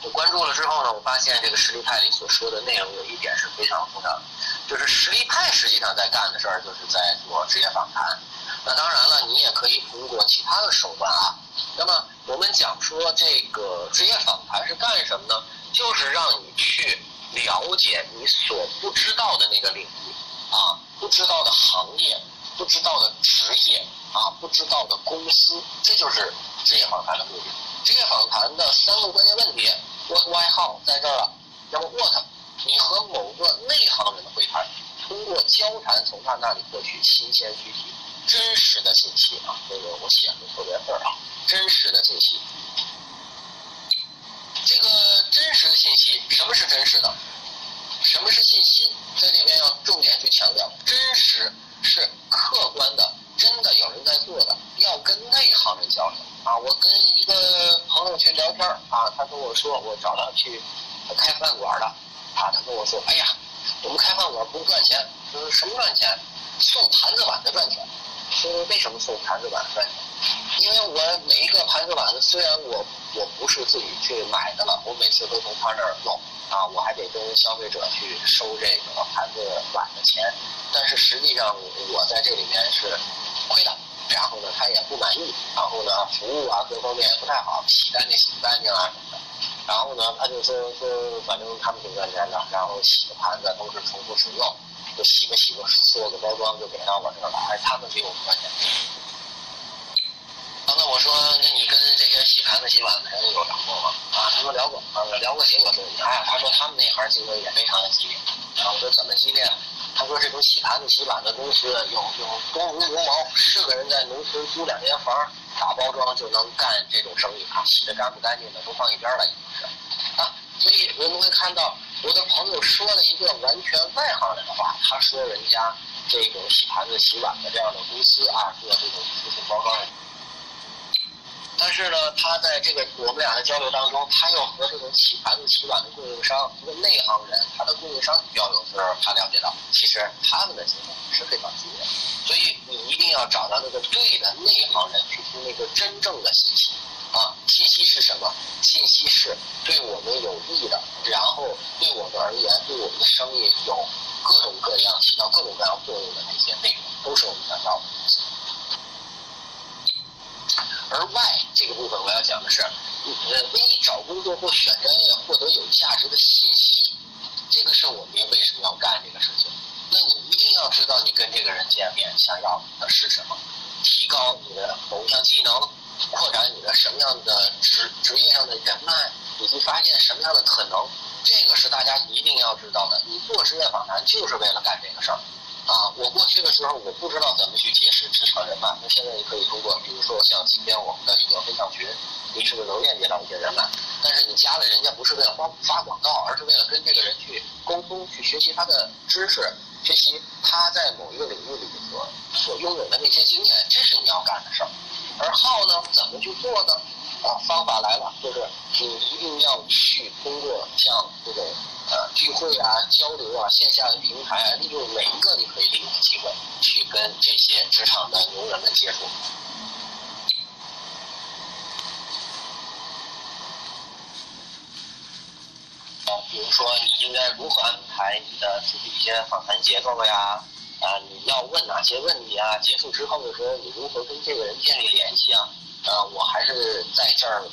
我关注了之后呢，我发现这个实力派里所说的内容有一点是非常重要的，就是实力派实际上在干的事儿，就是在做职业访谈。那当然了，你也可以通过其他的手段啊。那么我们讲说这个职业访谈是干什么呢？就是让你去了解你所不知道的那个领域啊，不知道的行业，不知道的职业啊，不知道的公司，这就是职业访谈的目的。职业访谈的三个关键问题：What、Why、How，在这儿了。那么 What 你和某个内行人的会谈，通过交谈从他那里获取新鲜具体、真实的信息啊，这个我写的特别字啊，真实的信息。这个真实的信息，什么是真实的？什么是信息？在这边要重点去强调，真实是客观的，真的有人在做的，要跟内行人交流啊。我跟一个朋友去聊天啊，他跟我说，我找他去开饭馆的啊，他跟我说，哎呀，我们开饭馆不赚钱，说什么赚钱？送盘子碗的赚钱。说为什么送盘子碗赚钱？因为我每一个盘子碗，虽然我我不是自己去买的了，我每次都从他那儿弄。啊，我还得跟消费者去收这个盘子碗的钱，但是实际上我在这里面是亏的。然后呢，他也不满意，然后呢，服务啊各方面也不太好，洗干净洗不干净啊什么的。然后呢，他就说说，反正他们挺赚钱的，然后洗的盘子都是重复使用，就洗吧洗吧，做个包装就给到我这儿了，还他们比我们赚钱。刚才我说，那你跟这些洗盘子、洗碗的人有聊过吗？啊，他说聊过，啊，聊过，结果是，哎，他说他们那行竞争也非常的激烈。啊，我说怎么激烈？他说这种洗盘子、洗碗的公司有有多如牛毛，是个人在农村租两间房，打包装就能干这种生意啊，洗的干不干净的都放一边了，已经是。啊，所以我们会看到，我的朋友说了一个完全外行人的话，他说人家这种洗盘子、洗碗的这样的公司啊，做这种服性包装。但是呢，他在这个我们俩的交流当中，他又和这种洗盘子、洗碗的供应商，一个内行人，他的供应商交流时候，他了解到，其实他们的竞争是非常激烈。所以你一定要找到那个对的内行人，去听那个真正的信息。啊，信息是什么？信息是对我们有益的，然后对我们而言，对我们的生意有各种各样起到各种各样作用的那些内容，都是我们想要的。而外这个部分，我要讲的是，呃，为你找工作或选专业获得有价值的信息，这个是我们为什么要干这个事情？那你一定要知道，你跟这个人见面想要的是什么？提高你的某项技能，扩展你的什么样的职职业上的人脉，以及发现什么样的可能，这个是大家一定要知道的。你做职业访谈就是为了干这个事儿。啊，我过去的时候我不知道怎么去结识职场人脉，那现在你可以通过，比如说像今天我们的一个分享群，你是不是能链接到一些人脉？但是你加了人家不是为了发发广告，而是为了跟这个人去沟通，去学习他的知识，学习他在某一个领域里所所拥有的那些经验，这是你要干的事儿。而号呢，怎么去做呢？啊，方法来了，就是你一定要去通过像这种。呃，聚会啊，交流啊，线下的平台啊，利用每一个你可以利用的机会，去跟这些职场的牛人们接触。啊，比如说你应该如何安排你的自己一些访谈结构呀？啊你要问哪些问题啊？结束之后的时候，你如何跟这个人建立联系啊？呃，我还是在这儿，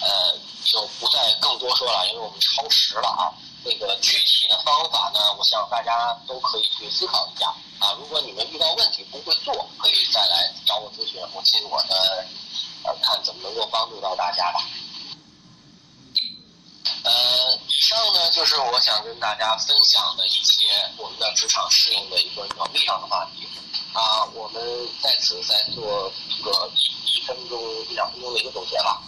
呃，就不再更多说了，因为我们超时了啊。那个具体的方法呢，我想大家都可以去思考一下啊。如果你们遇到问题不会做，可以再来找我咨询，我尽我的呃看怎么能够帮助到大家吧。呃，以上呢就是我想跟大家分享的一些我们的职场适应的一个能力上的话题啊。我们在此再做一个一分钟一两分钟的一个总结吧。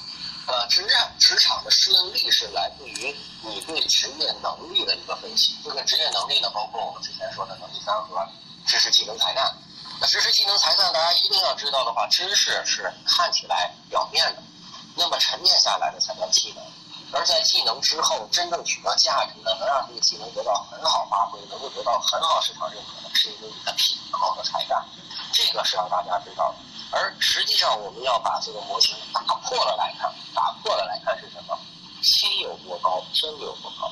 呃，职业职场的适应力是来自于你对职业能力的一个分析。这个职业能力呢，包括我们之前说的能力三和：知识、技能、才干。那知识、技能、才干，大家一定要知道的话，知识是看起来表面的，那么沉淀下来的才叫技能。而在技能之后，真正取得价值的，能让这个技能得到很好发挥，能够得到很好市场认可的，是因为你的品格和才干。这个是让大家知道的。而实际上，我们要把这个模型打破了来看，打破了来看是什么？心有多高，天就有多高。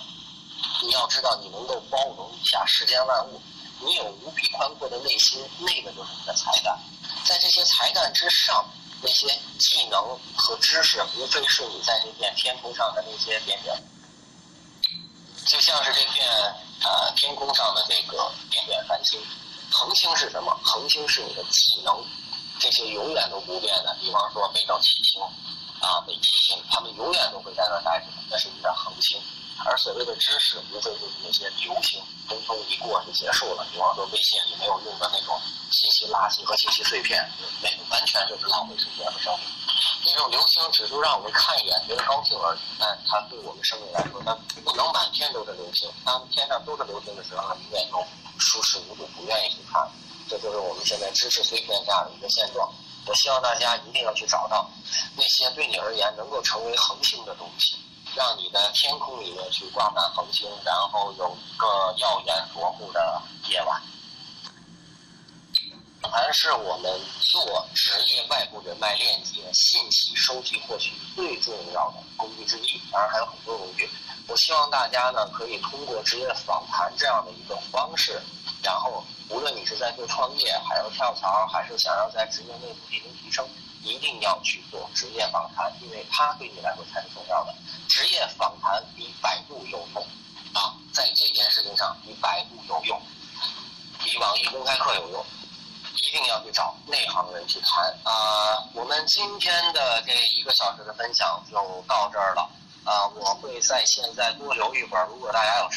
你要知道，你能够包容一下世间万物，你有无比宽阔的内心，那个就是你的才干。在这些才干之上，那些技能和知识，无非是你在这片天空上的那些点点，就像是这片呃天空上的这个点点繁星。恒星是什么？恒星是你的技能。这些永远都不变的，比方说北斗七星，啊，北极星，它们永远都会在那儿待着，那是你的恒星。而所谓的知识，无非就是那些流行，匆匆一过就结束了。比方说微信里没有用的那种信息垃圾和信息碎片，那完全就是浪费时间和生命。那种流行只是让我们看一眼觉得高兴而已，但它对我们生命来说，它不能满天都是流行。当天上都是流行的时候，你也又舒适无度，不愿意去看。这就是我们现在知识碎片下的一个现状。我希望大家一定要去找到那些对你而言能够成为恒星的东西，让你的天空里面去挂满恒星，然后有一个耀眼夺目的夜晚。还是我们做职业外部人脉链接、信息收集获取最重要的工具之一。当然还有很多工具。我希望大家呢可以通过职业访谈这样的一个方式，然后。无论你是在做创业，还要跳槽，还是想要在职业内部进行提升，一定要去做职业访谈，因为它对你来说才是重要的。职业访谈比百度有用啊，在这件事情上比百度有用，比网易公开课有用。一定要去找内行人去谈啊！我们今天的这一个小时的分享就到这儿了啊！我会在线再多留一会儿，如果大家有什么